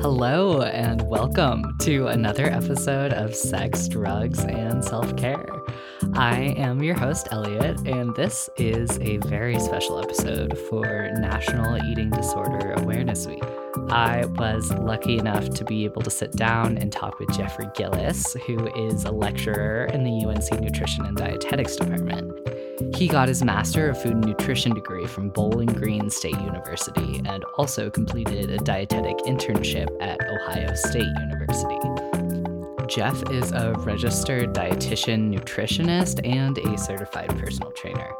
Hello, and welcome to another episode of Sex, Drugs, and Self Care. I am your host, Elliot, and this is a very special episode for National Eating Disorder Awareness Week. I was lucky enough to be able to sit down and talk with Jeffrey Gillis, who is a lecturer in the UNC Nutrition and Dietetics Department. He got his Master of Food and Nutrition degree from Bowling Green State University and also completed a dietetic internship at Ohio State University. Jeff is a registered dietitian, nutritionist, and a certified personal trainer.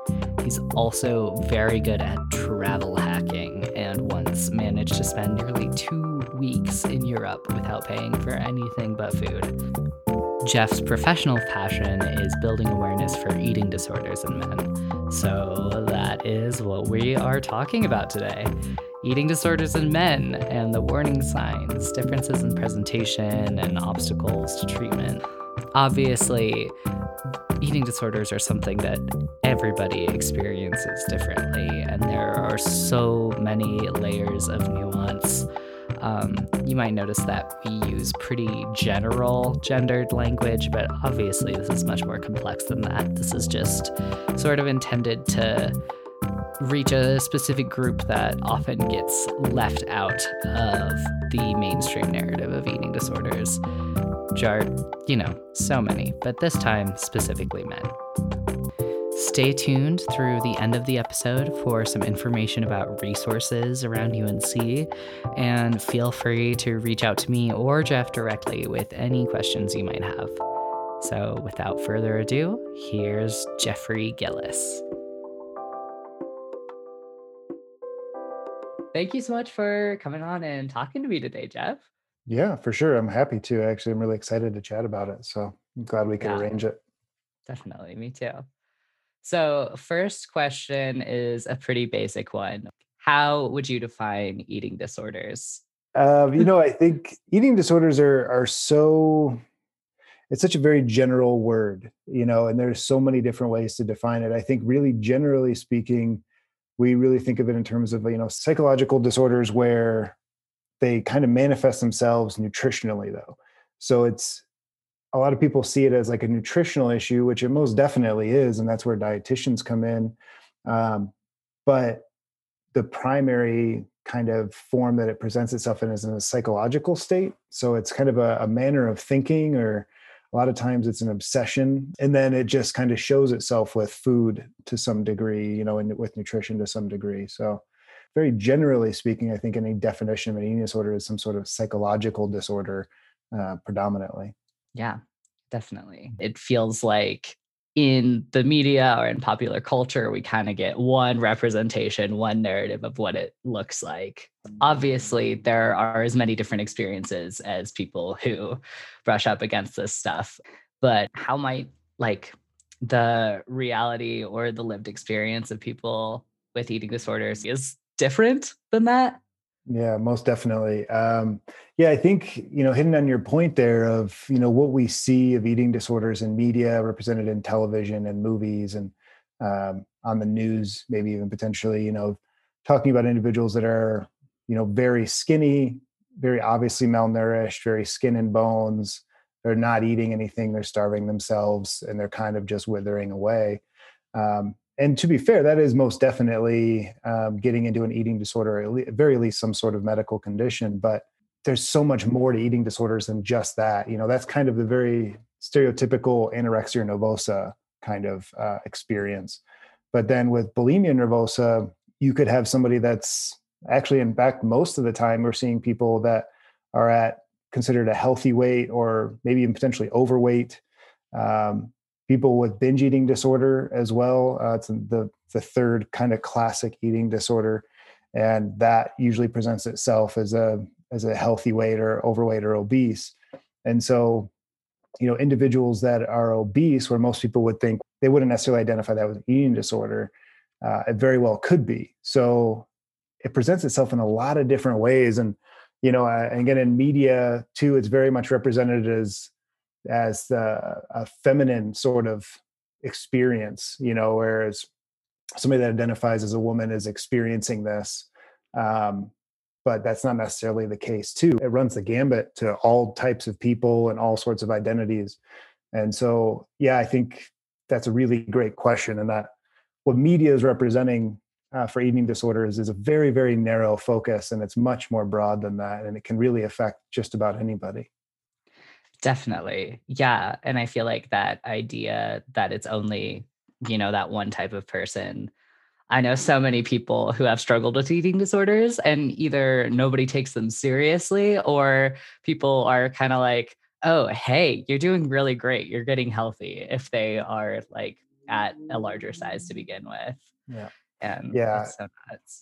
He's also very good at travel hacking and once managed to spend nearly two weeks in Europe without paying for anything but food. Jeff's professional passion is building awareness for eating disorders in men. So that is what we are talking about today eating disorders in men and the warning signs, differences in presentation, and obstacles to treatment. Obviously, eating disorders are something that everybody experiences differently, and there are so many layers of nuance um, you might notice that we use pretty general gendered language, but obviously this is much more complex than that. This is just sort of intended to reach a specific group that often gets left out of the mainstream narrative of eating disorders, which are, you know, so many, but this time specifically men. Stay tuned through the end of the episode for some information about resources around UNC, and feel free to reach out to me or Jeff directly with any questions you might have. So, without further ado, here's Jeffrey Gillis. Thank you so much for coming on and talking to me today, Jeff. Yeah, for sure. I'm happy to. Actually, I'm really excited to chat about it. So I'm glad we could yeah, arrange it. Definitely. Me too. So, first question is a pretty basic one. How would you define eating disorders? Uh, you know, I think eating disorders are are so it's such a very general word, you know, and there's so many different ways to define it. I think really generally speaking, we really think of it in terms of, you know, psychological disorders where they kind of manifest themselves nutritionally though. So it's a lot of people see it as like a nutritional issue, which it most definitely is, and that's where dietitians come in. Um, but the primary kind of form that it presents itself in is in a psychological state. So it's kind of a, a manner of thinking, or a lot of times it's an obsession, and then it just kind of shows itself with food to some degree, you know, and with nutrition to some degree. So very generally speaking, I think any definition of an eating disorder is some sort of psychological disorder uh, predominantly. Yeah, definitely. It feels like in the media or in popular culture, we kind of get one representation, one narrative of what it looks like. Obviously, there are as many different experiences as people who brush up against this stuff. But how might like the reality or the lived experience of people with eating disorders is different than that? Yeah, most definitely. Um, yeah, I think you know, hitting on your point there of you know what we see of eating disorders in media, represented in television and movies, and um, on the news, maybe even potentially, you know, talking about individuals that are you know very skinny, very obviously malnourished, very skin and bones. They're not eating anything. They're starving themselves, and they're kind of just withering away. Um, and to be fair, that is most definitely um, getting into an eating disorder, at very least some sort of medical condition. But there's so much more to eating disorders than just that. You know, that's kind of the very stereotypical anorexia nervosa kind of uh, experience. But then with bulimia nervosa, you could have somebody that's actually, in fact, most of the time we're seeing people that are at considered a healthy weight or maybe even potentially overweight. Um, people with binge eating disorder as well. Uh, it's the the third kind of classic eating disorder, and that usually presents itself as a as a healthy weight or overweight or obese. And so, you know, individuals that are obese, where most people would think they wouldn't necessarily identify that with eating disorder, uh, it very well could be. So it presents itself in a lot of different ways, and you know, uh, again in media too, it's very much represented as as the, a feminine sort of experience, you know, whereas somebody that identifies as a woman is experiencing this. Um, but that's not necessarily the case too. It runs the gambit to all types of people and all sorts of identities. And so, yeah, I think that's a really great question. And that what media is representing uh, for eating disorders is a very, very narrow focus, and it's much more broad than that. And it can really affect just about anybody. Definitely. Yeah. And I feel like that idea that it's only, you know, that one type of person. I know so many people who have struggled with eating disorders, and either nobody takes them seriously or people are kind of like, oh, hey, you're doing really great. You're getting healthy if they are like at a larger size to begin with. Yeah. And yeah, so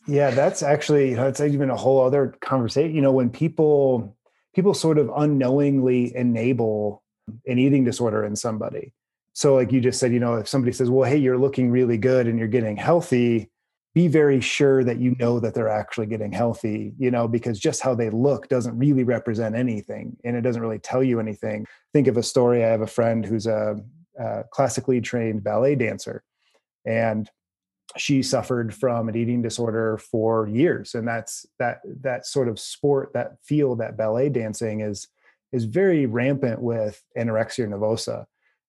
yeah, that's actually that's even a whole other conversation. You know, when people people sort of unknowingly enable an eating disorder in somebody. So, like you just said, you know, if somebody says, "Well, hey, you're looking really good and you're getting healthy," be very sure that you know that they're actually getting healthy, you know, because just how they look doesn't really represent anything and it doesn't really tell you anything. Think of a story. I have a friend who's a, a classically trained ballet dancer, and she suffered from an eating disorder for years. And that's that that sort of sport that field that ballet dancing is is very rampant with anorexia nervosa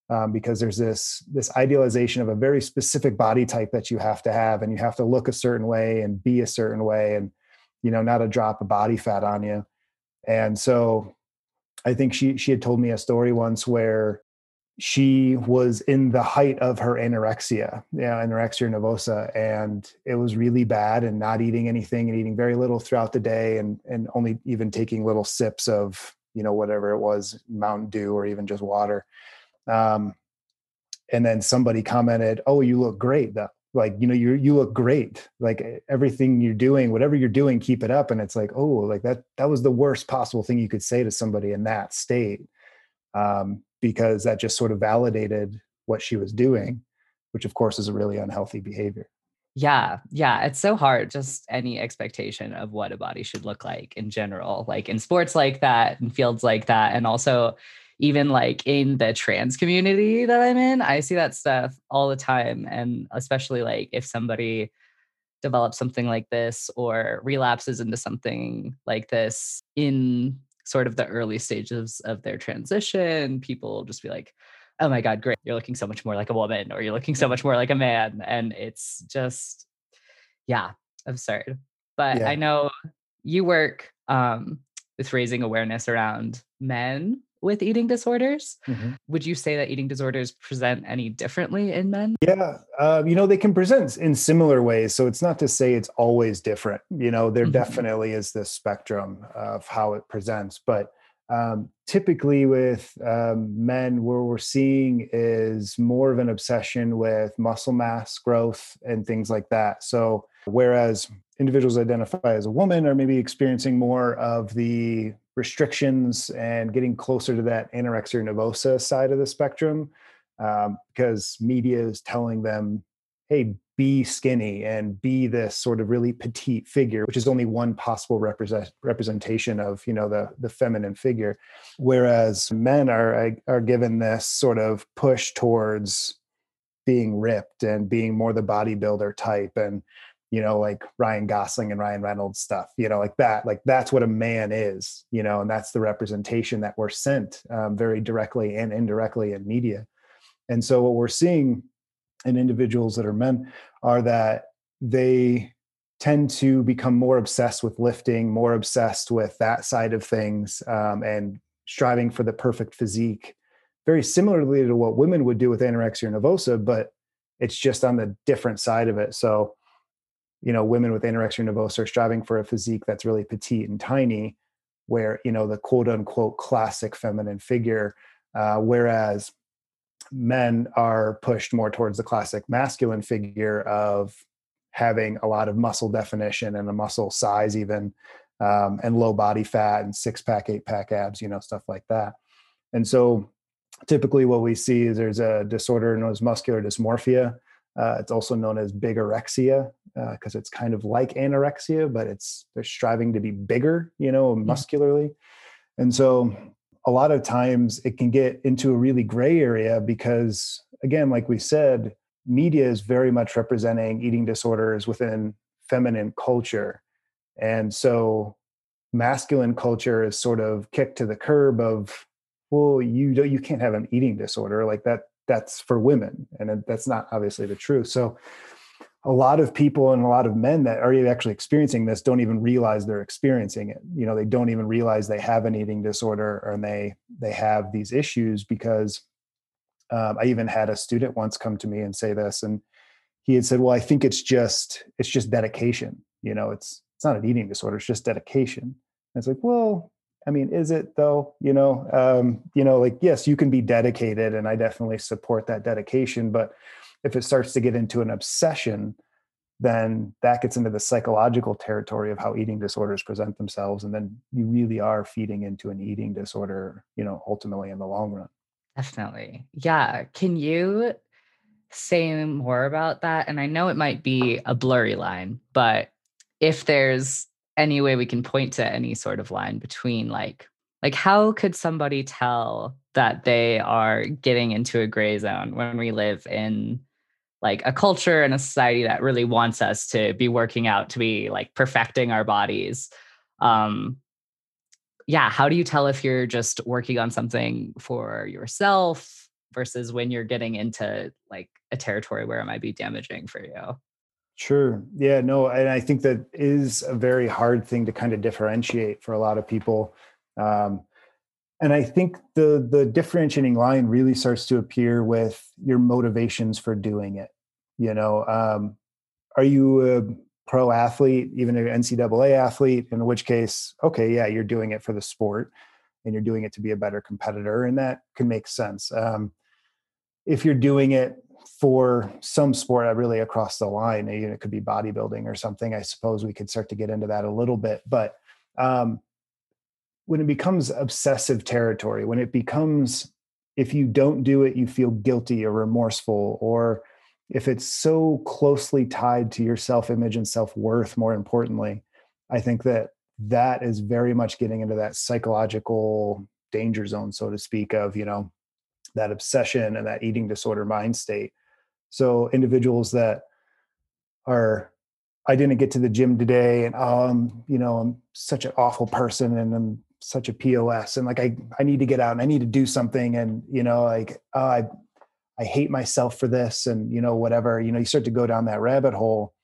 um, because there's this this idealization of a very specific body type that you have to have and you have to look a certain way and be a certain way and you know not a drop of body fat on you. And so i think she she had told me a story once where she was in the height of her anorexia, yeah, anorexia nervosa, and it was really bad. And not eating anything and eating very little throughout the day, and and only even taking little sips of you know whatever it was, Mountain Dew or even just water. Um, and then somebody commented, "Oh, you look great. Though. Like you know, you you look great. Like everything you're doing, whatever you're doing, keep it up." And it's like, oh, like that that was the worst possible thing you could say to somebody in that state. Um, because that just sort of validated what she was doing, which of course is a really unhealthy behavior. Yeah, yeah, it's so hard. Just any expectation of what a body should look like in general, like in sports like that, and fields like that, and also even like in the trans community that I'm in, I see that stuff all the time. And especially like if somebody develops something like this or relapses into something like this in sort of the early stages of their transition, people just be like, oh my God, great. You're looking so much more like a woman or you're looking so much more like a man. And it's just, yeah, absurd. But yeah. I know you work um, with raising awareness around men with eating disorders. Mm-hmm. Would you say that eating disorders present any differently in men? Yeah, uh, you know, they can present in similar ways. So it's not to say it's always different. You know, there mm-hmm. definitely is this spectrum of how it presents. But um, typically with um, men, where we're seeing is more of an obsession with muscle mass growth and things like that. So whereas individuals identify as a woman are maybe experiencing more of the restrictions and getting closer to that anorexia nervosa side of the spectrum um, because media is telling them hey be skinny and be this sort of really petite figure which is only one possible represent, representation of you know the the feminine figure. Whereas men are are given this sort of push towards being ripped and being more the bodybuilder type and you know, like Ryan Gosling and Ryan Reynolds stuff, you know, like that. Like that's what a man is, you know, and that's the representation that we're sent um, very directly and indirectly in media. And so what we're seeing in individuals that are men are that they tend to become more obsessed with lifting, more obsessed with that side of things, um, and striving for the perfect physique, very similarly to what women would do with anorexia nervosa, but it's just on the different side of it. So you know women with anorexia nervosa are striving for a physique that's really petite and tiny where you know the quote unquote classic feminine figure uh, whereas men are pushed more towards the classic masculine figure of having a lot of muscle definition and a muscle size even um, and low body fat and six pack eight pack abs you know stuff like that. And so typically what we see is there's a disorder known as muscular dysmorphia uh, it's also known as bigorexia because uh, it's kind of like anorexia, but it's they're striving to be bigger, you know, mm. muscularly. And so a lot of times it can get into a really gray area because, again, like we said, media is very much representing eating disorders within feminine culture. And so masculine culture is sort of kicked to the curb of well you don't you can't have an eating disorder like that that's for women and that's not obviously the truth. So a lot of people and a lot of men that are actually experiencing this don't even realize they're experiencing it. You know they don't even realize they have an eating disorder or they they have these issues because um, i even had a student once come to me and say this and he had said well i think it's just it's just dedication. You know it's it's not an eating disorder it's just dedication. And it's like well I mean, is it though? You know, um, you know, like yes, you can be dedicated, and I definitely support that dedication. But if it starts to get into an obsession, then that gets into the psychological territory of how eating disorders present themselves, and then you really are feeding into an eating disorder. You know, ultimately in the long run. Definitely, yeah. Can you say more about that? And I know it might be a blurry line, but if there's any way we can point to any sort of line between like like how could somebody tell that they are getting into a gray zone when we live in like a culture and a society that really wants us to be working out to be like perfecting our bodies? Um yeah how do you tell if you're just working on something for yourself versus when you're getting into like a territory where it might be damaging for you Sure. Yeah, no, and I think that is a very hard thing to kind of differentiate for a lot of people. Um, and I think the the differentiating line really starts to appear with your motivations for doing it. You know, um, are you a pro athlete, even an NCAA athlete? In which case, okay, yeah, you're doing it for the sport, and you're doing it to be a better competitor, and that can make sense. Um, if you're doing it for some sport uh, really across the line it could be bodybuilding or something i suppose we could start to get into that a little bit but um, when it becomes obsessive territory when it becomes if you don't do it you feel guilty or remorseful or if it's so closely tied to your self-image and self-worth more importantly i think that that is very much getting into that psychological danger zone so to speak of you know that obsession and that eating disorder mind state so individuals that are, I didn't get to the gym today, and I'm, you know, I'm such an awful person, and I'm such a pos, and like I, I need to get out and I need to do something, and you know, like oh, I, I hate myself for this, and you know, whatever. You know, you start to go down that rabbit hole.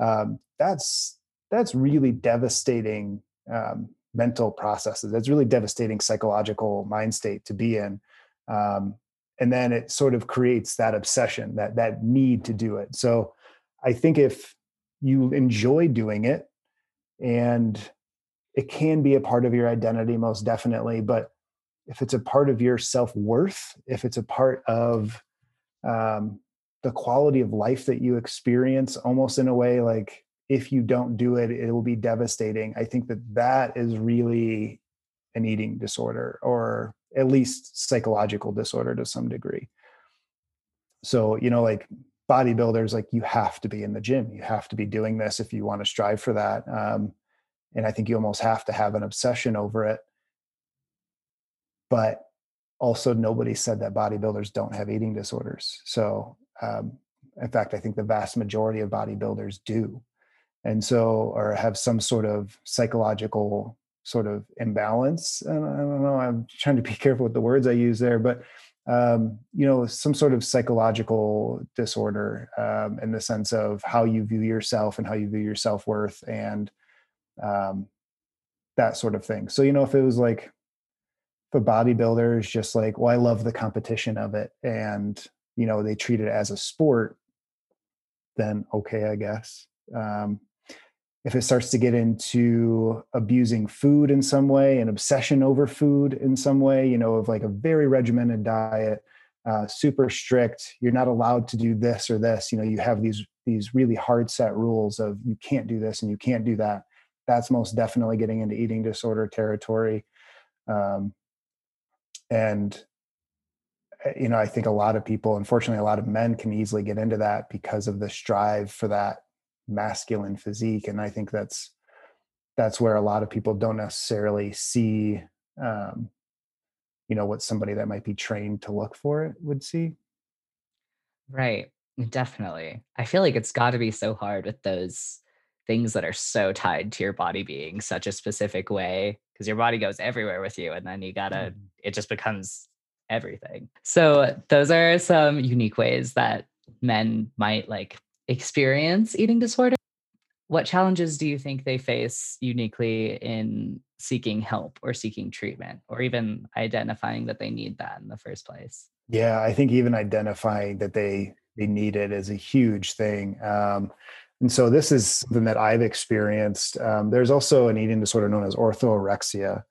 Um, that's that's really devastating um, mental processes. That's really devastating psychological mind state to be in. Um, and then it sort of creates that obsession that that need to do it. So i think if you enjoy doing it and it can be a part of your identity most definitely but if it's a part of your self-worth if it's a part of um, the quality of life that you experience almost in a way like if you don't do it it will be devastating. I think that that is really an eating disorder or at least psychological disorder to some degree. So, you know, like bodybuilders, like you have to be in the gym. You have to be doing this if you want to strive for that. Um, and I think you almost have to have an obsession over it. But also, nobody said that bodybuilders don't have eating disorders. So, um, in fact, I think the vast majority of bodybuilders do. And so, or have some sort of psychological sort of imbalance. And I don't know, I'm trying to be careful with the words I use there, but um, you know, some sort of psychological disorder um, in the sense of how you view yourself and how you view your self worth and um, that sort of thing. So, you know, if it was like, if a bodybuilder is just like, well, I love the competition of it and, you know, they treat it as a sport, then okay, I guess. Um, if it starts to get into abusing food in some way, an obsession over food in some way, you know, of like a very regimented diet, uh, super strict, you're not allowed to do this or this. You know, you have these these really hard set rules of you can't do this and you can't do that. That's most definitely getting into eating disorder territory. Um, and eh, you know, I think a lot of people, unfortunately, a lot of men can easily get into that because of the strive for that masculine physique and i think that's that's where a lot of people don't necessarily see um, you know what somebody that might be trained to look for it would see. Right definitely. I feel like it's got to be so hard with those things that are so tied to your body being such a specific way because your body goes everywhere with you and then you gotta mm-hmm. it just becomes everything. So those are some unique ways that men might like experience eating disorder what challenges do you think they face uniquely in seeking help or seeking treatment or even identifying that they need that in the first place yeah i think even identifying that they they need it is a huge thing um, and so this is something that I've experienced. Um, there's also an eating disorder known as orthorexia.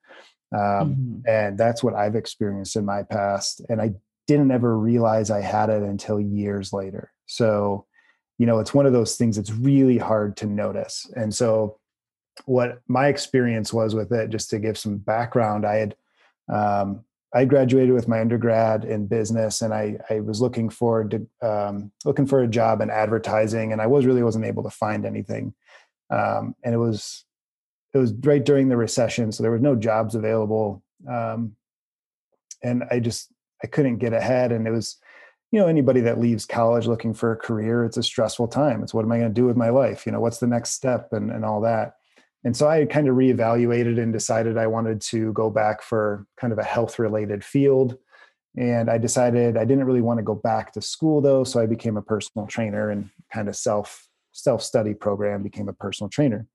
Um, mm-hmm. And that's what I've experienced in my past. And I didn't ever realize I had it until years later. So, you know, it's one of those things that's really hard to notice. And so, what my experience was with it, just to give some background, I had um, I graduated with my undergrad in business, and I, I was looking for um, looking for a job in advertising, and I was really wasn't able to find anything. Um, and it was it was right during the recession, so there was no jobs available, um, and I just I couldn't get ahead. And it was, you know, anybody that leaves college looking for a career, it's a stressful time. It's what am I going to do with my life? You know, what's the next step, and and all that. And so I kind of reevaluated and decided I wanted to go back for kind of a health related field. And I decided I didn't really want to go back to school though. So I became a personal trainer and kind of self self study program, became a personal trainer.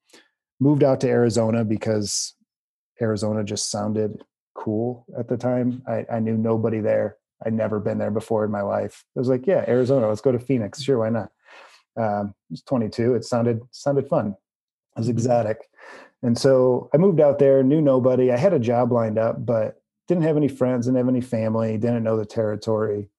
Moved out to Arizona because Arizona just sounded cool at the time. I, I knew nobody there. I'd never been there before in my life. I was like, yeah, Arizona, let's go to Phoenix. Sure, why not? Um, I was 22. It sounded sounded fun. It was mm-hmm. exotic. And so I moved out there, knew nobody. I had a job lined up, but didn't have any friends, didn't have any family, didn't know the territory.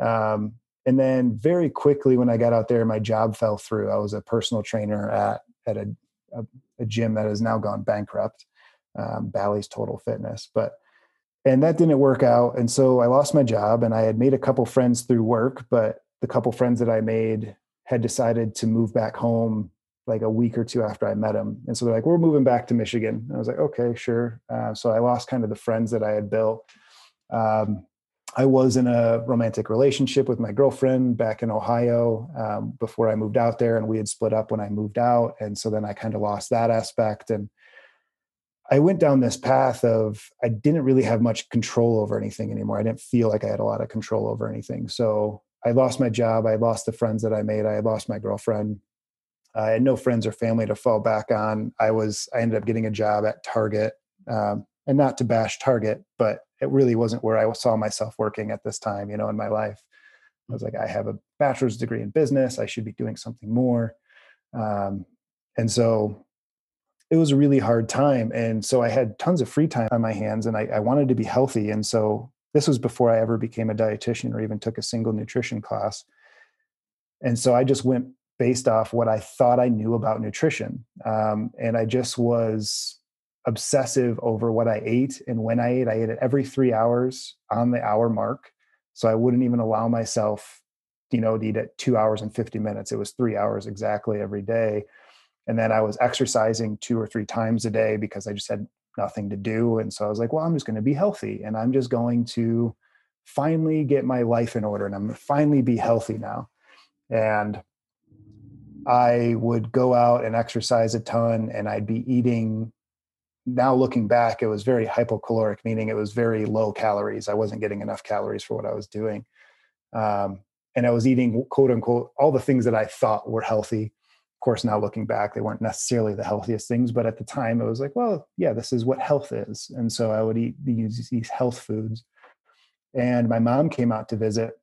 Um, and then very quickly, when I got out there, my job fell through. I was a personal trainer at at a, a, a gym that has now gone bankrupt, um, Bally's Total Fitness. But and that didn't work out, and so I lost my job. And I had made a couple friends through work, but the couple friends that I made had decided to move back home like a week or two after I met them And so they're like, we're moving back to Michigan. And I was like, okay, sure. Uh, so I lost kind of the friends that I had built. Um, I was in a romantic relationship with my girlfriend back in Ohio um, before I moved out there, and we had split up when I moved out. And so then I kind of lost that aspect. And I went down this path of I didn't really have much control over anything anymore. I didn't feel like I had a lot of control over anything. So I lost my job. I lost the friends that I made. I lost my girlfriend. I had no friends or family to fall back on. I was I ended up getting a job at Target, um, and not to bash Target, but it really wasn't where I saw myself working at this time. You know, in my life, I was like, I have a bachelor's degree in business. I should be doing something more, um, and so it was a really hard time. And so I had tons of free time on my hands, and I, I wanted to be healthy. And so this was before I ever became a dietitian or even took a single nutrition class. And so I just went based off what I thought I knew about nutrition. Um, and I just was obsessive over what I ate and when I ate. I ate it every three hours on the hour mark. So I wouldn't even allow myself, you know, to eat at two hours and 50 minutes. It was three hours exactly every day. And then I was exercising two or three times a day because I just had nothing to do. And so I was like, well, I'm just going to be healthy and I'm just going to finally get my life in order and I'm going to finally be healthy now. And I would go out and exercise a ton and I'd be eating now looking back it was very hypocaloric meaning it was very low calories i wasn't getting enough calories for what i was doing um, and i was eating quote unquote all the things that i thought were healthy course now looking back they weren't necessarily the healthiest things but at the time it was like well yeah this is what health is and so i would eat these, these health foods and my mom came out to visit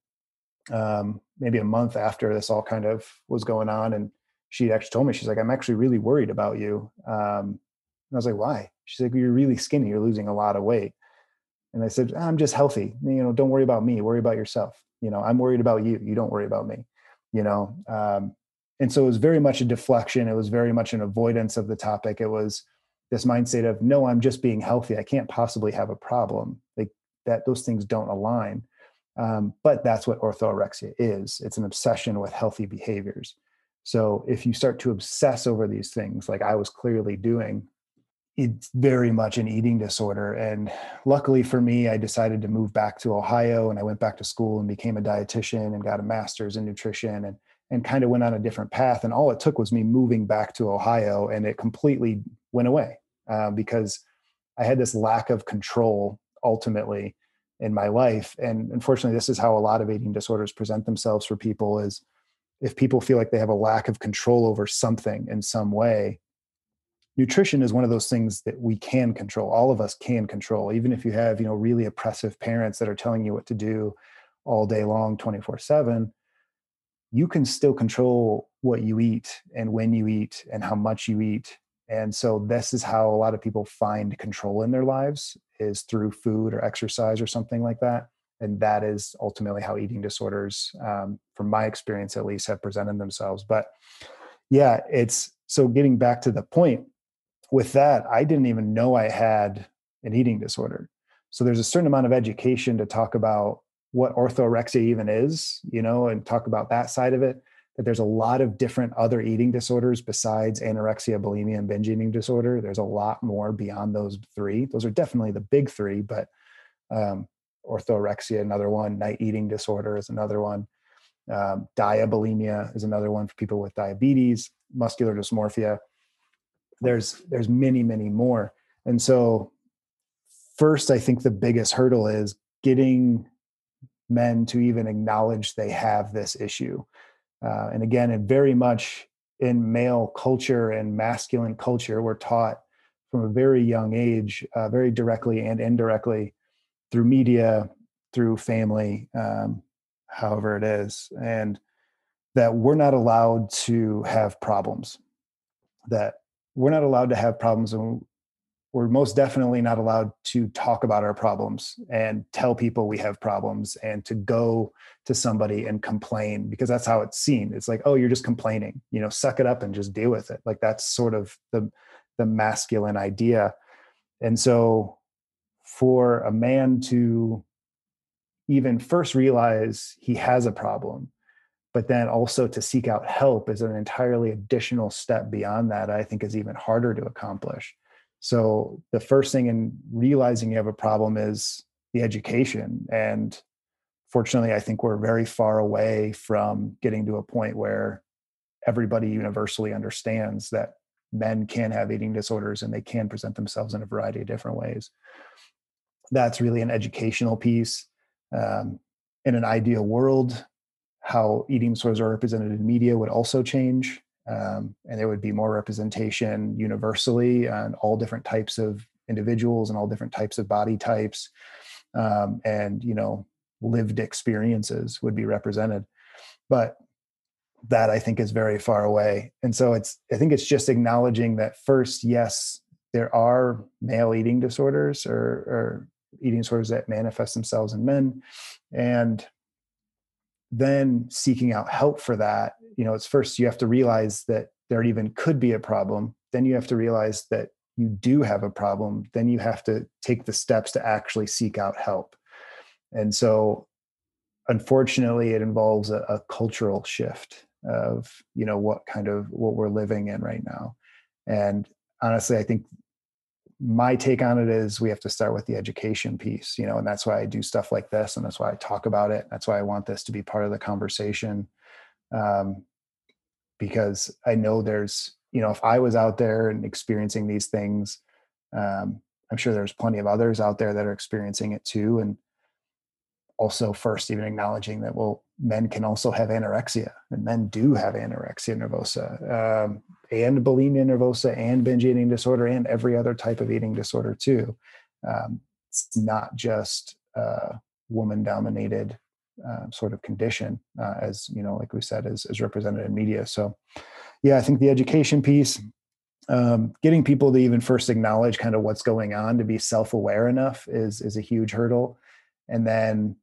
um, maybe a month after this all kind of was going on. And she actually told me, she's like, I'm actually really worried about you. Um, and I was like, why? She's like, you're really skinny. You're losing a lot of weight. And I said, I'm just healthy. You know, don't worry about me. Worry about yourself. You know, I'm worried about you. You don't worry about me. You know, um, and so it was very much a deflection. It was very much an avoidance of the topic. It was this mindset of, no, I'm just being healthy. I can't possibly have a problem. Like that, those things don't align. Um, but that's what orthorexia is it's an obsession with healthy behaviors. So if you start to obsess over these things, like I was clearly doing, it's very much an eating disorder. And luckily for me, I decided to move back to Ohio and I went back to school and became a dietitian and got a master's in nutrition and, and kind of went on a different path. And all it took was me moving back to Ohio, and it completely went away uh, because I had this lack of control ultimately in my life. And unfortunately, this is how a lot of eating disorders present themselves for people is if people feel like they have a lack of control over something in some way, nutrition is one of those things that we can control. All of us can control, even if you have, you know, really oppressive parents that are telling you what to do all day long, 24 seven, you can still control what you eat and when you eat and how much you eat. And so this is how a lot of people find control in their lives is through food or exercise or something like that. And that is ultimately how eating disorders, um, from my experience at least, have presented themselves. But yeah, it's so getting back to the point with that, I didn't even know I had an eating disorder. So there's a certain amount of education to talk about what orthorexia even is, you know, and talk about that side of it. That there's a lot of different other eating disorders besides anorexia, bulimia, and binge eating disorder. There's a lot more beyond those three. Those are definitely the big three, but um, orthorexia, another one. Night eating disorder is another one. Um, diabulimia is another one for people with diabetes. Muscular dysmorphia. There's there's many many more. And so, first, I think the biggest hurdle is getting men to even acknowledge they have this issue. Uh, and again, very much in male culture and masculine culture, we're taught from a very young age, uh, very directly and indirectly through media, through family, um, however it is, and that we're not allowed to have problems. That we're not allowed to have problems, and we're most definitely not allowed to talk about our problems and tell people we have problems and to go to somebody and complain because that's how it's seen. It's like oh you're just complaining you know suck it up and just deal with it. Like that's sort of the the masculine idea. And so for a man to even first realize he has a problem but then also to seek out help is an entirely additional step beyond that i think is even harder to accomplish so the first thing in realizing you have a problem is the education. And fortunately, I think we're very far away from getting to a point where everybody universally understands that men can have eating disorders and they can present themselves in a variety of different ways. That's really an educational piece. Um, in an ideal world, how eating disorders are represented in media would also change um, and there would be more representation universally on all different types of individuals and all different types of body types. Um, and you know lived experiences would be represented. But that i think is very far away. And so it's i think it's just acknowledging that first yes there are male eating disorders or, or eating disorders that manifest themselves in men. And then seeking out help for that you know it's first you have to realize that there even could be a problem. Then you have to realize that you do have a problem. Then you have to take the steps to actually seek out help. And so unfortunately it involves a, a cultural shift of you know what kind of what we're living in right now. And honestly i think my take on it is we have to start with the education piece you know and that's why i do stuff like this and that's why i talk about it. That's why i want this to be part of the conversation um, because i know there's you know if i was out there and experiencing these things um, i'm sure there's plenty of others out there that are experiencing it too and also first even acknowledging that well men can also have anorexia and men do have anorexia nervosa um, and bulimia nervosa and binge eating disorder and every other type of eating disorder too. Um, it's not just a woman dominated uh, sort of condition uh, as you know like we said is, is represented in media. So yeah i think the education piece um, getting people to even first acknowledge kind of what's going on to be self-aware enough is is a huge hurdle. And then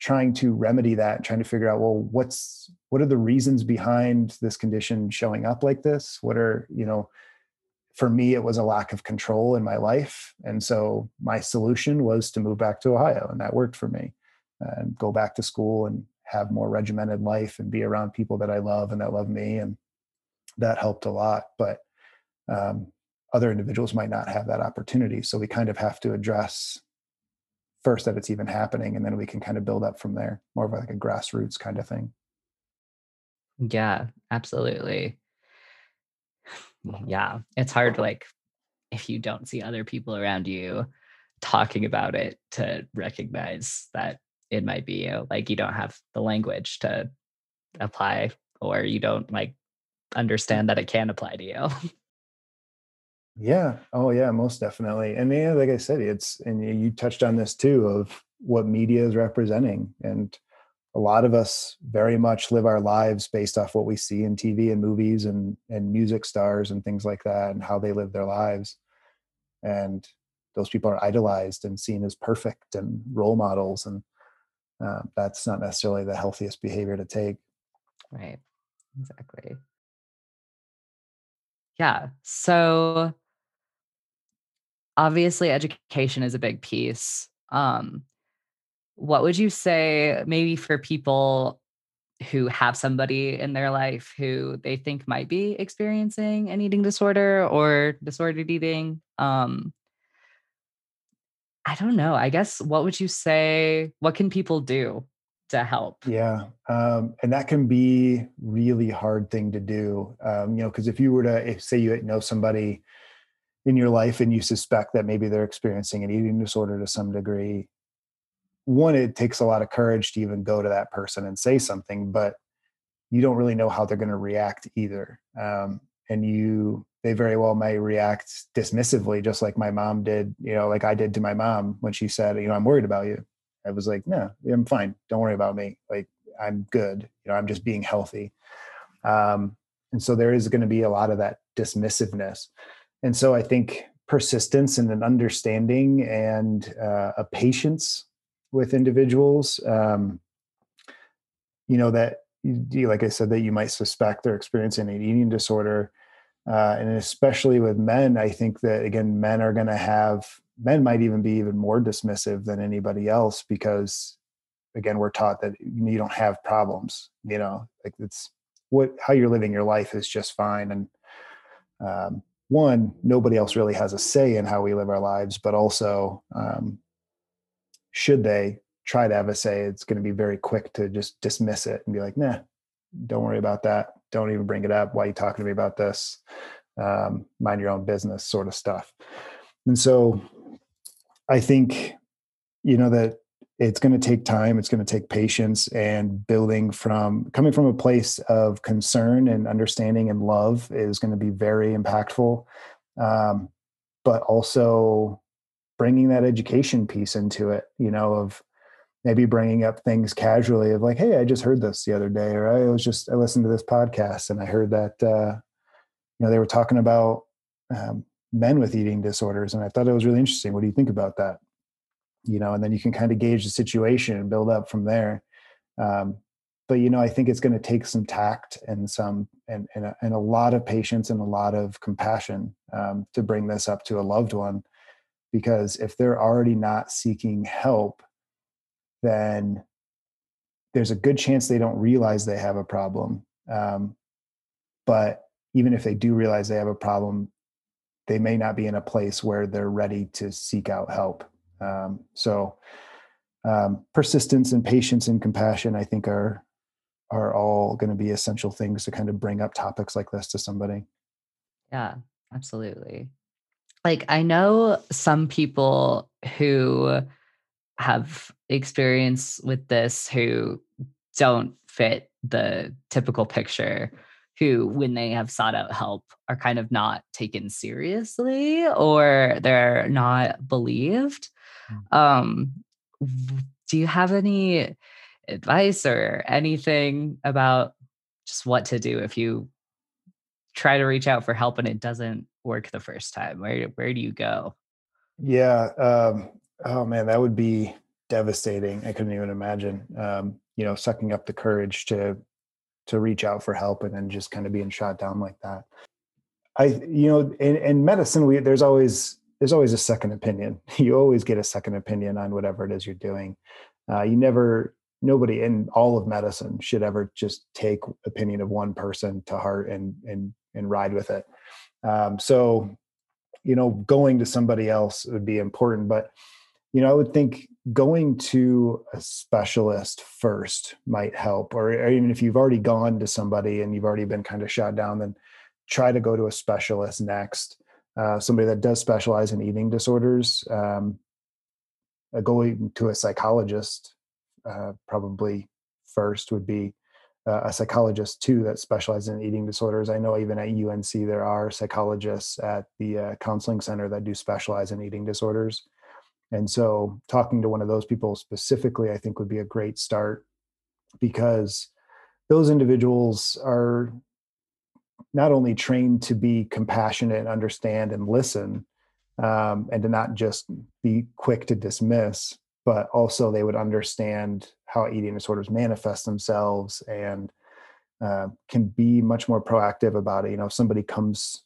trying to remedy that trying to figure out well what's what are the reasons behind this condition showing up like this? What are you know for me it was a lack of control in my life. And so my solution was to move back to ohio and that worked for me. And go back to school and have more regimented life and be around people that i love and that love me and that helped a lot. But um, other individuals might not have that opportunity so we kind of have to address first that it's even happening and then we can kind of build up from there more of like a grassroots kind of thing Yeah, absolutely. Yeah, it's hard like if you don't see other people around you talking about it to recognize that it might be you. Like you don't have the language to apply or you don't like understand that it can apply to you. Yeah. Oh, yeah. Most definitely. And yeah, like I said, it's and you touched on this too of what media is representing, and a lot of us very much live our lives based off what we see in TV and movies and and music stars and things like that, and how they live their lives. And those people are idolized and seen as perfect and role models, and uh, that's not necessarily the healthiest behavior to take. Right. Exactly. Yeah. So obviously education is a big piece. Um, what would you say maybe for people who have somebody in their life who they think might be experiencing an eating disorder or disordered eating? Um, I don't know. I guess what would you say? What can people do to help? Yeah, um, and that can be really hard thing to do. Um, you know, because if you were to if, say you know somebody in your life and you suspect that maybe they're experiencing an eating disorder to some degree, one, it takes a lot of courage to even go to that person and say something, but you don't really know how they're going to react either. Um, and you, they very well may react dismissively, just like my mom did, you know, like I did to my mom when she said, you know, I'm worried about you. I was like, no, I'm fine. Don't worry about me. Like, I'm good. You know, I'm just being healthy. Um, and so there is going to be a lot of that dismissiveness. And so I think persistence and an understanding and uh, a patience with individuals um, you know that like i said that you might suspect they're experiencing an eating disorder uh, and especially with men i think that again men are going to have men might even be even more dismissive than anybody else because again we're taught that you don't have problems you know like it's what how you're living your life is just fine and um, one nobody else really has a say in how we live our lives but also um, should they try to have a say, it's going to be very quick to just dismiss it and be like, nah, don't worry about that. Don't even bring it up. Why are you talking to me about this? Um, mind your own business sort of stuff. And so I think, you know, that it's going to take time, it's going to take patience and building from coming from a place of concern and understanding and love is going to be very impactful. Um, but also bringing that education piece into it, you know, of maybe bringing up things casually of like, Hey, I just heard this the other day, or I was just, I listened to this podcast and I heard that, uh, you know, they were talking about um, men with eating disorders. And I thought it was really interesting. What do you think about that? You know, and then you can kind of gauge the situation and build up from there. Um, but you know, I think it's going to take some tact and some and and a, and a lot of patience and a lot of compassion um, to bring this up to a loved one. Because if they're already not seeking help then there's a good chance they don't realize they have a problem. Um, but even if they do realize they have a problem they may not be in a place where they're ready to seek out help um, so um, persistence and patience and compassion i think are are all going to be essential things to kind of bring up topics like this to somebody yeah absolutely like I know some people who have experience with this who don't fit the typical picture who when they have sought out help are kind of not taken seriously or they're not believed. Um do you have any advice or anything about just what to do if you try to reach out for help and it doesn't work the first time? Where where do you go? Yeah. Um, oh man, that would be devastating. I couldn't even imagine. Um, you know, sucking up the courage to to reach out for help and then just kind of being shot down like that. I, you know, in, in medicine, we there's always there's always a second opinion. You always get a second opinion on whatever it is you're doing. Uh, you never nobody in all of medicine should ever just take opinion of one person to heart and and and ride with it. Um, so, you know, going to somebody else would be important, but you know, I would think going to a specialist first might help, or, or even if you've already gone to somebody and you've already been kind of shot down, then try to go to a specialist next. Uh, somebody that does specialize in eating disorders. Um, going to a psychologist uh, probably first would be uh, a psychologist too that specializes in eating disorders. I know even at UNC there are psychologists at the uh, counseling center that do specialize in eating disorders. And so talking to one of those people specifically, I think would be a great start because those individuals are not only trained to be compassionate and understand and listen um, and to not just be quick to dismiss but also they would understand how eating disorders manifest themselves and uh, can be much more proactive about it. You know if somebody comes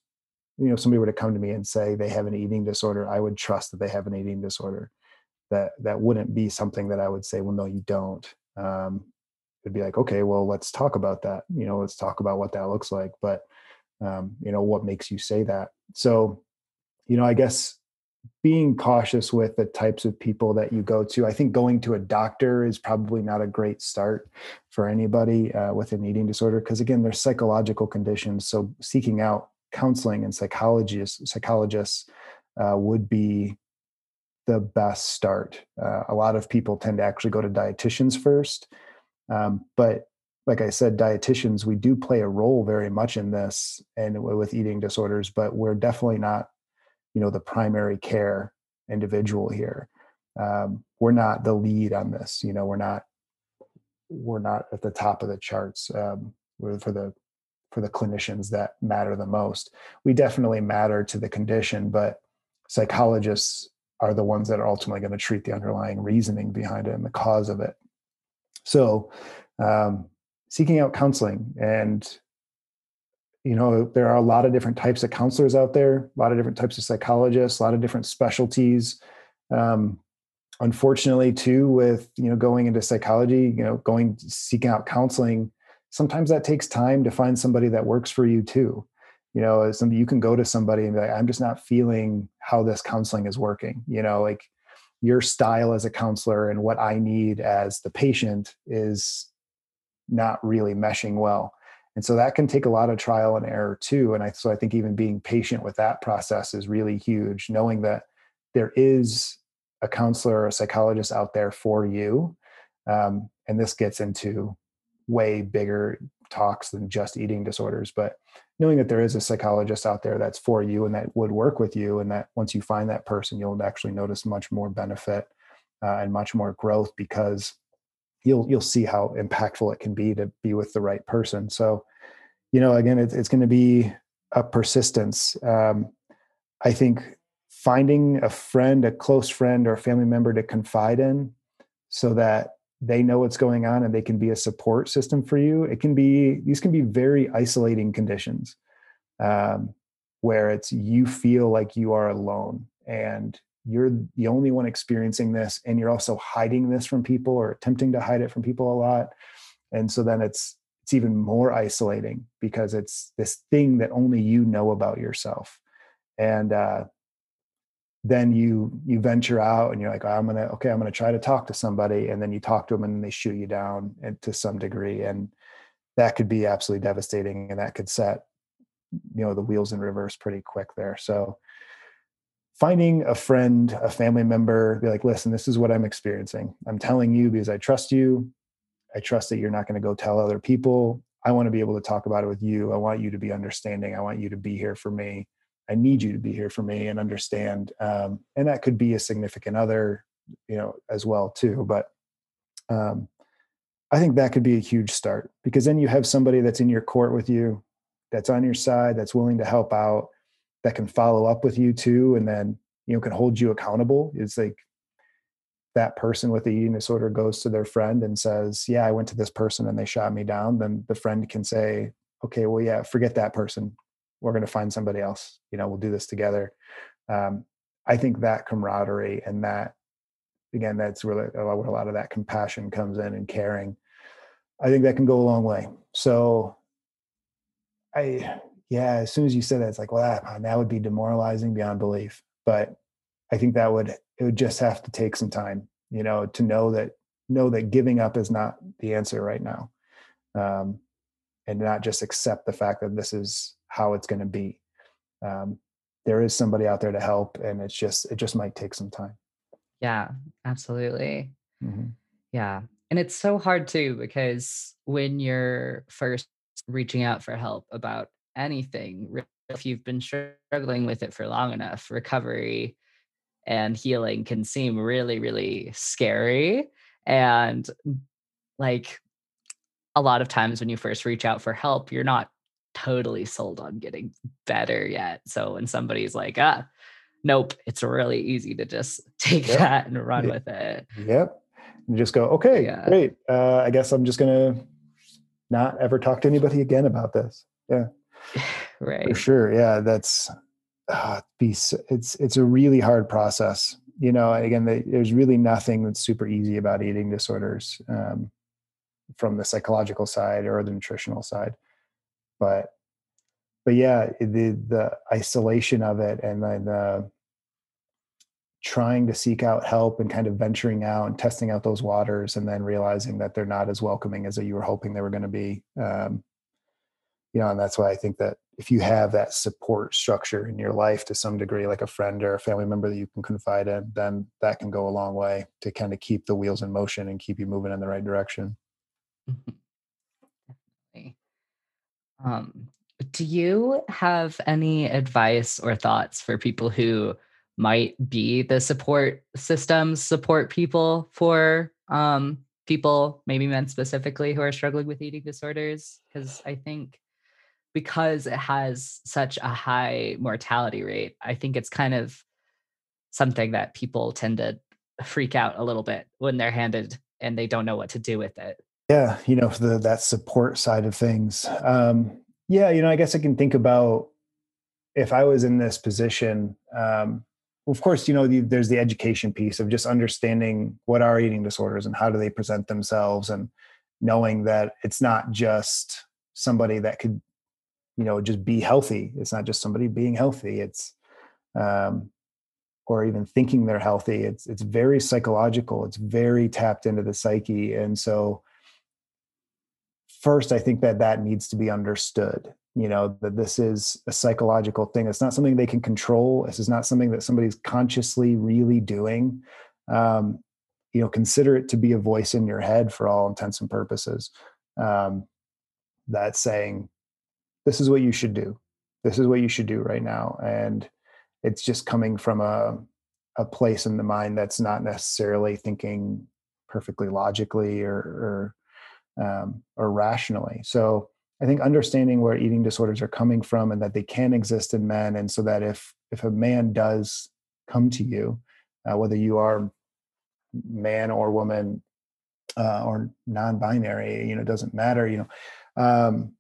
you know if somebody were to come to me and say they have an eating disorder i would trust that they have an eating disorder. That that wouldn't be something that i would say well no you don't. Um, it'd be like okay well let's talk about that you know let's talk about what that looks like. But um, you know what makes you say that? So you know i guess being cautious with the types of people that you go to i think going to a doctor is probably not a great start for anybody uh, with an eating disorder because again there's psychological conditions. So seeking out counseling and psychologists psychologists uh, would be the best start. Uh, a lot of people tend to actually go to dietitians first um, but like I said, dietitians, we do play a role very much in this and with eating disorders, but we're definitely not, you know, the primary care individual here. Um, we're not the lead on this. You know, we're not we're not at the top of the charts um, for the for the clinicians that matter the most. We definitely matter to the condition, but psychologists are the ones that are ultimately going to treat the underlying reasoning behind it and the cause of it. So, um, seeking out counseling and you know there are a lot of different types of counselors out there a lot of different types of psychologists a lot of different specialties um, unfortunately too with you know going into psychology you know going seeking out counseling sometimes that takes time to find somebody that works for you too. You know something you can go to somebody and be like i'm just not feeling how this counseling is working you know like your style as a counselor and what i need as the patient is not really meshing well. And so that can take a lot of trial and error too. And I, so i think even being patient with that process is really huge knowing that there is a counselor or a psychologist out there for you um, and this gets into way bigger talks than just eating disorders but knowing that there is a psychologist out there that's for you and that would work with you and that once you find that person you'll actually notice much more benefit uh, and much more growth because you'll you'll see how impactful it can be to be with the right person. So you know again it's, it's going to be a persistence. Um, i think finding a friend a close friend or a family member to confide in so that they know what's going on and they can be a support system for you. It can be these can be very isolating conditions um, where it's you feel like you are alone and you're the only one experiencing this and you're also hiding this from people or attempting to hide it from people a lot. And so then it's it's even more isolating because it's this thing that only you know about yourself. And uh, then you you venture out and you're like oh, i'm gonna okay i'm gonna try to talk to somebody and then you talk to them and they shoot you down and, to some degree and that could be absolutely devastating and that could set you know the wheels in reverse pretty quick there so finding a friend, a family member, be like, listen, this is what I'm experiencing. I'm telling you because I trust you. I trust that you're not going to go tell other people. I want to be able to talk about it with you. I want you to be understanding. I want you to be here for me. I need you to be here for me and understand. Um, and that could be a significant other, you know, as well too. But um, I think that could be a huge start because then you have somebody that's in your court with you, that's on your side, that's willing to help out, that can follow up with you too and then you know can hold you accountable it's like that person with the eating disorder goes to their friend and says yeah i went to this person and they shot me down then the friend can say okay well yeah forget that person we're going to find somebody else you know we'll do this together. Um, i think that camaraderie and that again that's really where a lot of that compassion comes in and caring i think that can go a long way. So i yeah, as soon as you said that, it's like, well, that, that would be demoralizing beyond belief. But I think that would it would just have to take some time, you know, to know that know that giving up is not the answer right now, um, and not just accept the fact that this is how it's going to be. Um, there is somebody out there to help, and it's just it just might take some time. Yeah, absolutely. Mm-hmm. Yeah, and it's so hard too because when you're first reaching out for help about anything, if you've been struggling with it for long enough, recovery and healing can seem really, really scary. And like a lot of times when you first reach out for help, you're not totally sold on getting better yet. So when somebody's like, ah, nope, it's really easy to just take yep. that and run with it. Yep. And just go, okay, yeah. great. Uh, I guess I'm just going to not ever talk to anybody again about this. Yeah. right. For sure. Yeah. That's, uh, be, it's, it's a really hard process. You know, again, there's really nothing that's super easy about eating disorders um, from the psychological side or the nutritional side. But, but yeah, the, the isolation of it and the, the trying to seek out help and kind of venturing out and testing out those waters and then realizing that they're not as welcoming as you were hoping they were going to be um, you know and that's why i think that if you have that support structure in your life to some degree like a friend or a family member that you can confide in then that can go a long way to kind of keep the wheels in motion and keep you moving in the right direction. definitely um, do you have any advice or thoughts for people who might be the support systems support people for um, people, maybe men specifically, who are struggling with eating disorders. Because I think because it has such a high mortality rate, I think it's kind of something that people tend to freak out a little bit when they're handed and they don't know what to do with it. Yeah, you know, the that support side of things. Um, yeah, you know, I guess I can think about if I was in this position, um, of course, you know, the, there's the education piece of just understanding what are eating disorders and how do they present themselves, and knowing that it's not just somebody that could, you know, just be healthy. It's not just somebody being healthy. It's, um, or even thinking they're healthy. It's it's very psychological. It's very tapped into the psyche, and so first, I think that that needs to be understood you know that this is a psychological thing. It's not something they can control. This is not something that somebody's consciously really doing. Um, you know consider it to be a voice in your head for all intents and purposes um, that's saying this is what you should do. This is what you should do right now. And it's just coming from a a place in the mind that's not necessarily thinking perfectly logically or or, um, or rationally so I think understanding where eating disorders are coming from and that they can exist in men, and so that if if a man does come to you, uh, whether you are man or woman uh, or non-binary, you know, it doesn't matter. You know, um,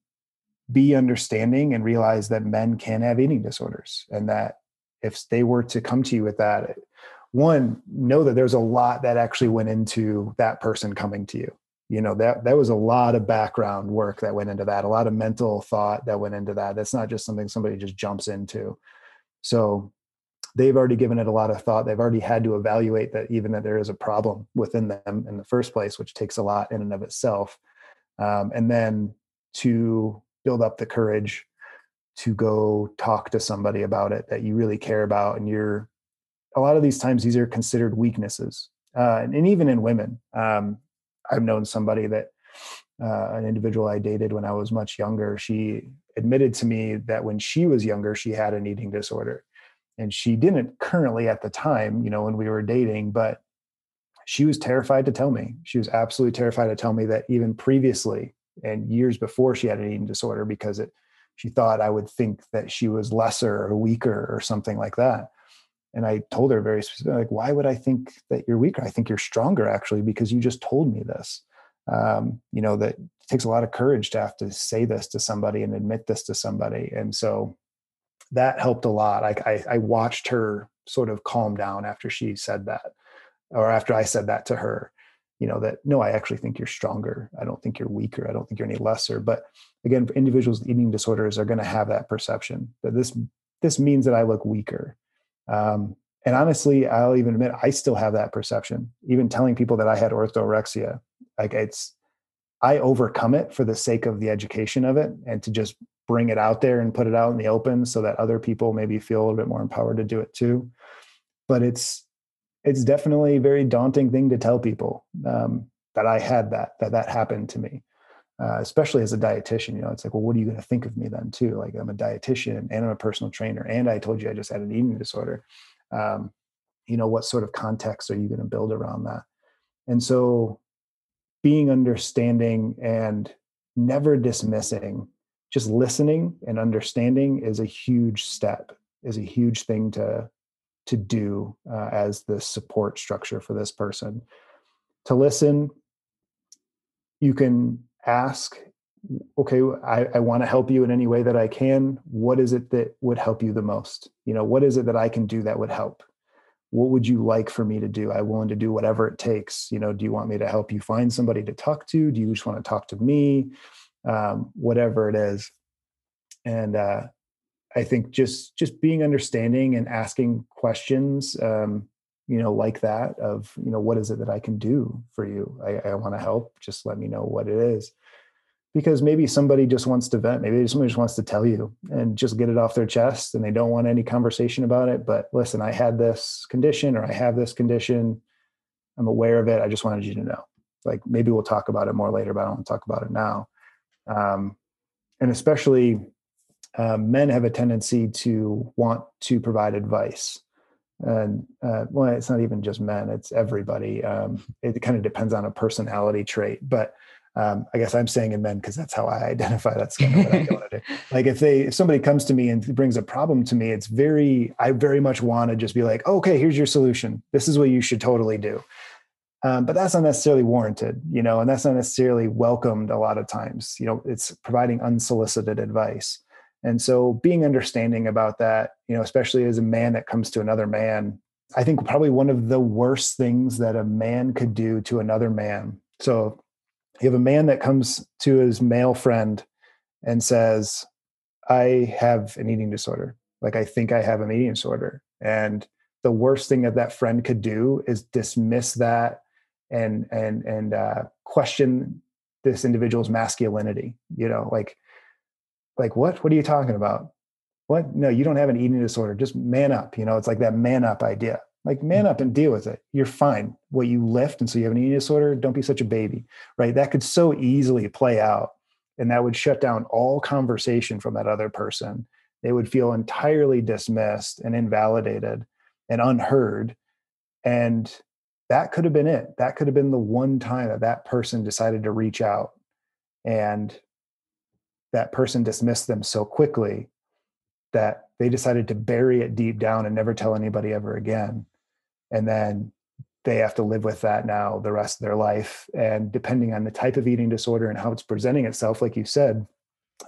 be understanding and realize that men can have eating disorders, and that if they were to come to you with that, one know that there's a lot that actually went into that person coming to you you know that that was a lot of background work that went into that a lot of mental thought that went into that. That's not just something somebody just jumps into. So they've already given it a lot of thought. They've already had to evaluate that even that there is a problem within them in the first place which takes a lot in and of itself. Um, and then to build up the courage to go talk to somebody about it that you really care about and you're a lot of these times these are considered weaknesses uh, and, and, even in women. Um, I've known somebody that uh, an individual I dated when I was much younger. She admitted to me that when she was younger, she had an eating disorder, and she didn't currently at the time, you know, when we were dating, but she was terrified to tell me. She was absolutely terrified to tell me that even previously and years before she had an eating disorder because it she thought I would think that she was lesser or weaker or something like that and I told her very specifically, like, why would I think that you're weaker? I think you're stronger actually because you just told me this. Um, you know that takes a lot of courage to have to say this to somebody and admit this to somebody, and so that helped a lot. I, I, I watched her sort of calm down after she said that, or after I said that to her. You know that no, I actually think you're stronger. I don't think you're weaker. I don't think you're any lesser. But again, individuals with eating disorders are going to have that perception that this this means that I look weaker um, and honestly, I'll even admit I still have that perception. Even telling people that I had orthorexia, like it's I overcome it for the sake of the education of it and to just bring it out there and put it out in the open so that other people maybe feel a little bit more empowered to do it too. But it's it's definitely a very daunting thing to tell people um, that I had that that that happened to me, uh, especially as a dietitian. You know, it's like, well, what are you going to think of me then too? Like I'm a dietitian and I'm a personal trainer, and I told you I just had an eating disorder. Um, you know, what sort of context are you going to build around that? And so, being understanding and never dismissing just listening and understanding is a huge step is a huge thing to to do uh, as the support structure for this person to listen you can ask okay i, I want to help you in any way that i can. What is it that would help you the most? You know what is it that i can do that would help? What would you like for me to do? I'm willing to do whatever it takes. You know do you want me to help you find somebody to talk to? Do you just want to talk to me? Um, whatever it is. And uh, I think just just being understanding and asking questions, um, you know, like that of you know what is it that I can do for you? I, I want to help. Just let me know what it is. Because maybe somebody just wants to vent. Maybe somebody just wants to tell you and just get it off their chest, and they don't want any conversation about it. But listen, I had this condition, or I have this condition. I'm aware of it. I just wanted you to know. Like maybe we'll talk about it more later, but I don't want to talk about it now um, and especially uh, men have a tendency to want to provide advice and uh, well it's not even just men it's everybody. Um, it kind of depends on a personality trait but um, i guess i'm saying in men because that's how i identify that's kind of what i want to do. Like if they if somebody comes to me and brings a problem to me it's very i very much want to just be like okay here's your solution. This is what you should totally do. Um, but that's not necessarily warranted you know and that's not necessarily welcomed a lot of times. You know it's providing unsolicited advice and so being understanding about that you know especially as a man that comes to another man i think probably one of the worst things that a man could do to another man. So you have a man that comes to his male friend and says i have an eating disorder. Like i think i have an eating disorder. And the worst thing that that friend could do is dismiss that and and and uh, question this individual's masculinity you know like like what what are you talking about? What? No you don't have an eating disorder. Just man up you know? It's like that man up idea. Like man mm. up and deal with it. You're fine. What you lift and so you have an eating disorder don't be such a baby right? That could so easily play out and that would shut down all conversation from that other person. They would feel entirely dismissed and invalidated and unheard and that could have been it. That could have been the one time that that person decided to reach out and that person dismissed them so quickly that they decided to bury it deep down and never tell anybody ever again. And then they have to live with that now the rest of their life. And depending on the type of eating disorder and how it's presenting itself, like you said,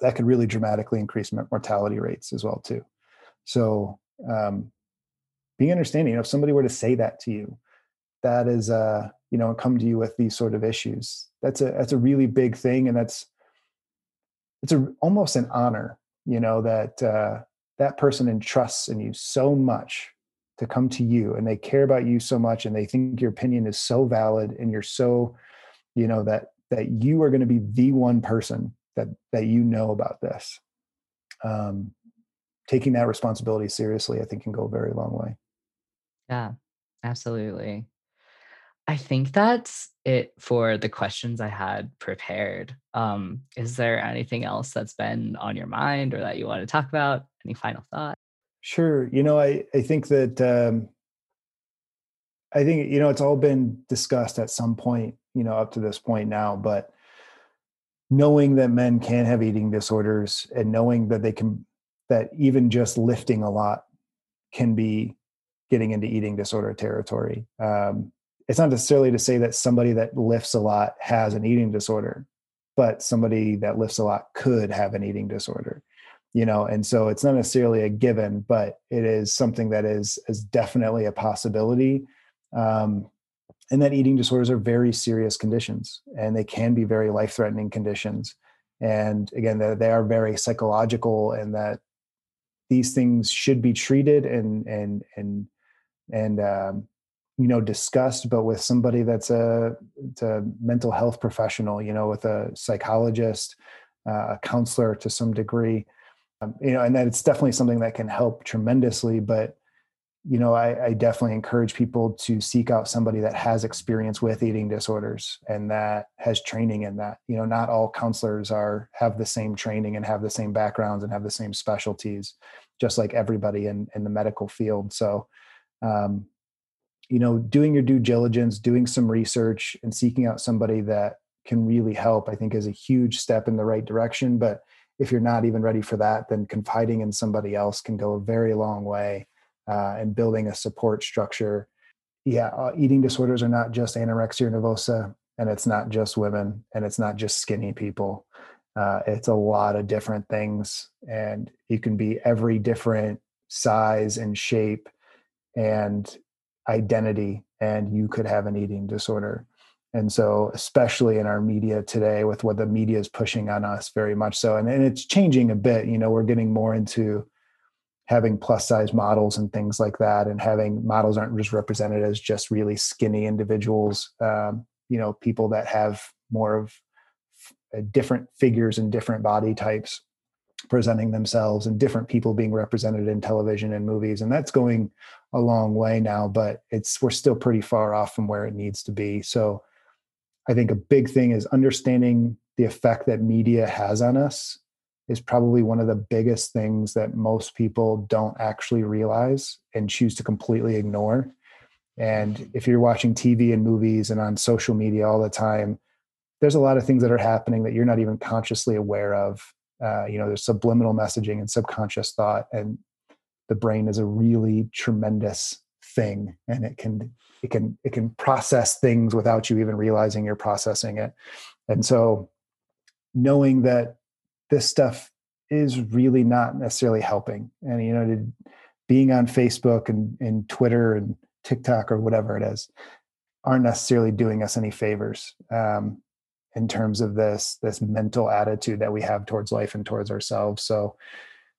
that could really dramatically increase mortality rates as well too. So um, being understanding, you know, if somebody were to say that to you, that is uh you know come to you with these sort of issues that's a that's a really big thing and that's it's a almost an honor you know that uh that person entrusts in you so much to come to you and they care about you so much and they think your opinion is so valid and you're so you know that that you are going to be the one person that that you know about this. Um taking that responsibility seriously i think can go a very long way. Yeah absolutely I think that's it for the questions I had prepared. Um, is there anything else that's been on your mind or that you want to talk about? Any final thought? Sure. You know, I, I think that um, I think, you know, it's all been discussed at some point, you know, up to this point now, but knowing that men can have eating disorders and knowing that they can, that even just lifting a lot can be getting into eating disorder territory. Um, it's not necessarily to say that somebody that lifts a lot has an eating disorder but somebody that lifts a lot could have an eating disorder you know and so it's not necessarily a given but it is something that is is definitely a possibility um, and that eating disorders are very serious conditions and they can be very life threatening conditions and again they are very psychological and that these things should be treated and and and and um, you know discussed but with somebody that's a, a mental health professional you know with a psychologist uh, a counselor to some degree. Um, you know and that it's definitely something that can help tremendously but you know I, I definitely encourage people to seek out somebody that has experience with eating disorders and that has training in that. You know not all counselors are have the same training and have the same backgrounds and have the same specialties just like everybody in in the medical field. So um, you know doing your due diligence doing some research and seeking out somebody that can really help i think is a huge step in the right direction. But if you're not even ready for that then confiding in somebody else can go a very long way uh, and building a support structure. Yeah uh, eating disorders are not just anorexia nervosa and it's not just women and it's not just skinny people. Uh, it's a lot of different things and you can be every different size and shape and identity and you could have an eating disorder. And so especially in our media today with what the media is pushing on us very much so and, and it's changing a bit you know we're getting more into having plus size models and things like that and having models aren't just represented as just really skinny individuals um, you know people that have more of uh, different figures and different body types presenting themselves and different people being represented in television and movies. And that's going a long way now but it's we're still pretty far off from where it needs to be. So i think a big thing is understanding the effect that media has on us is probably one of the biggest things that most people don't actually realize and choose to completely ignore. And if you're watching tv and movies and on social media all the time there's a lot of things that are happening that you're not even consciously aware of uh, you know there's subliminal messaging and subconscious thought and the brain is a really tremendous thing and it can it can it can process things without you even realizing you're processing it. And so knowing that this stuff is really not necessarily helping and you know to, being on facebook and, and twitter and tiktok or whatever it is aren't necessarily doing us any favors. Um, in terms of this this mental attitude that we have towards life and towards ourselves. So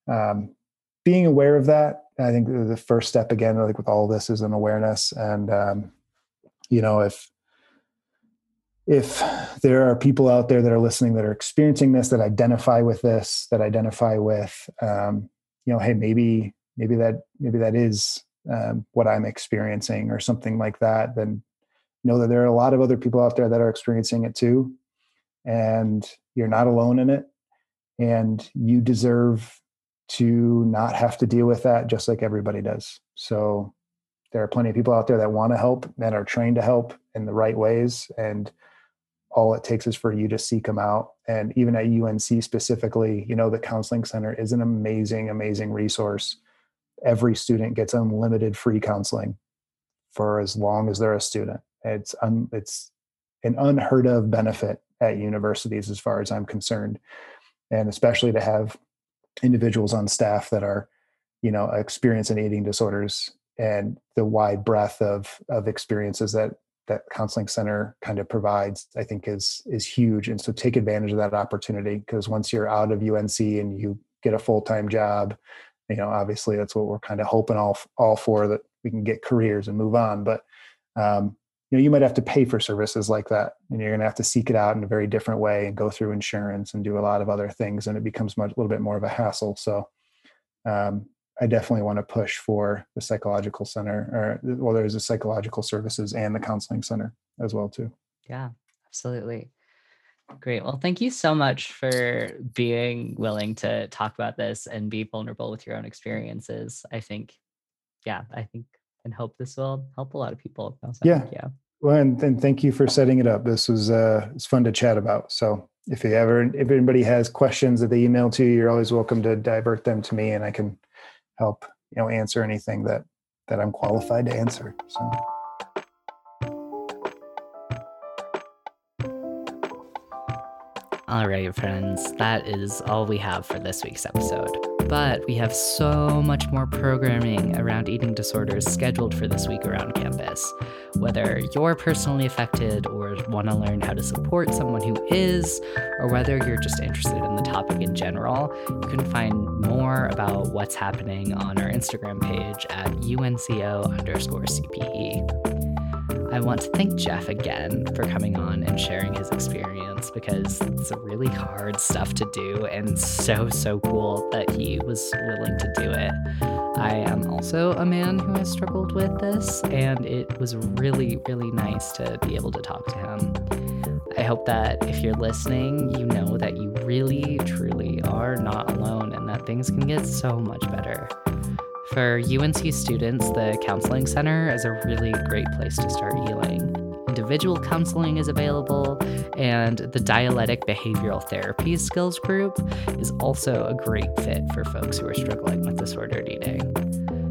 um, being aware of that i think the first step again like with all this is an awareness and um, you know if if there are people out there that are listening that are experiencing this that identify with this that identify with um, you know hey maybe maybe that maybe that is um, what i'm experiencing or something like that then know that there are a lot of other people out there that are experiencing it too and you're not alone in it and you deserve to not have to deal with that just like everybody does. So there are plenty of people out there that want to help that are trained to help in the right ways and all it takes is for you to seek them out and even at unc specifically you know the counseling center is an amazing amazing resource. Every student gets unlimited free counseling for as long as they're a student. It's un, it's an unheard of benefit at universities as far as I'm concerned. And especially to have individuals on staff that are, you know, experiencing eating disorders and the wide breadth of of experiences that that counseling center kind of provides, I think is is huge. And so take advantage of that opportunity because once you're out of UNC and you get a full-time job, you know, obviously that's what we're kind of hoping all all for that we can get careers and move on. But um, you know you might have to pay for services like that and you're going to have to seek it out in a very different way and go through insurance and do a lot of other things and it becomes much, a little bit more of a hassle. So um, i definitely want to push for the psychological center or well there's the psychological services and the counseling center as well too. Yeah absolutely. Great. Well thank you so much for being willing to talk about this and be vulnerable with your own experiences. I think yeah i think and hope this will help a lot of people. Yeah. Like, yeah. Well, and, and thank you for setting it up. This was uh, it's fun to chat about. So if you ever, if anybody has questions that they email to you, you're always welcome to divert them to me, and I can help you know answer anything that that I'm qualified to answer. So. All right, friends, that is all we have for this week's episode. But we have so much more programming around eating disorders scheduled for this week around campus. Whether you're personally affected or want to learn how to support someone who is, or whether you're just interested in the topic in general, you can find more about what's happening on our Instagram page at UNCO underscore CPE. I want to thank Jeff again for coming on and sharing his experience because it's really hard stuff to do and so, so cool that he was willing to do it. I am also a man who has struggled with this, and it was really, really nice to be able to talk to him. I hope that if you're listening, you know that you really, truly are not alone and that things can get so much better. For UNC students, the Counseling Center is a really great place to start healing. Individual counseling is available, and the Dialectic Behavioral Therapy Skills Group is also a great fit for folks who are struggling with disordered eating.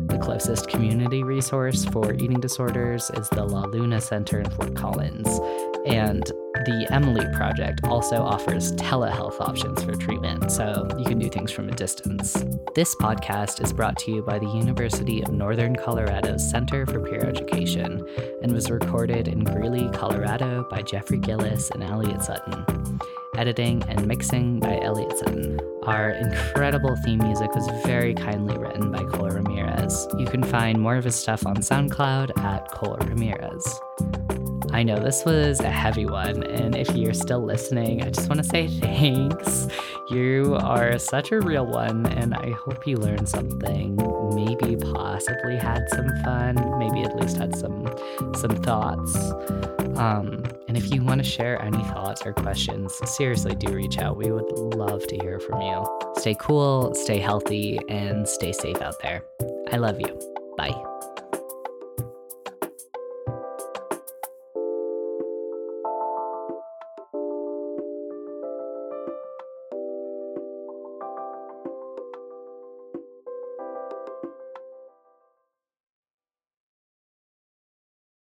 The closest community resource for eating disorders is the La Luna Center in Fort Collins, and the Emily Project also offers telehealth options for treatment, so you can do things from a distance. This podcast is brought to you by the University of Northern Colorado's Center for Peer Education and was recorded in Greeley, Colorado by Jeffrey Gillis and Elliot Sutton. Editing and mixing by Elliot Sutton. Our incredible theme music was very kindly written by Cole Ramirez. You can find more of his stuff on SoundCloud at Cole Ramirez. I know this was a heavy one, and if you're still listening, I just want to say thanks. You are such a real one, and I hope you learned something. Maybe possibly had some fun, maybe at least had some some thoughts. Um, and if you want to share any thoughts or questions, seriously do reach out. We would love to hear from you. Stay cool, stay healthy, and stay safe out there. I love you. Bye.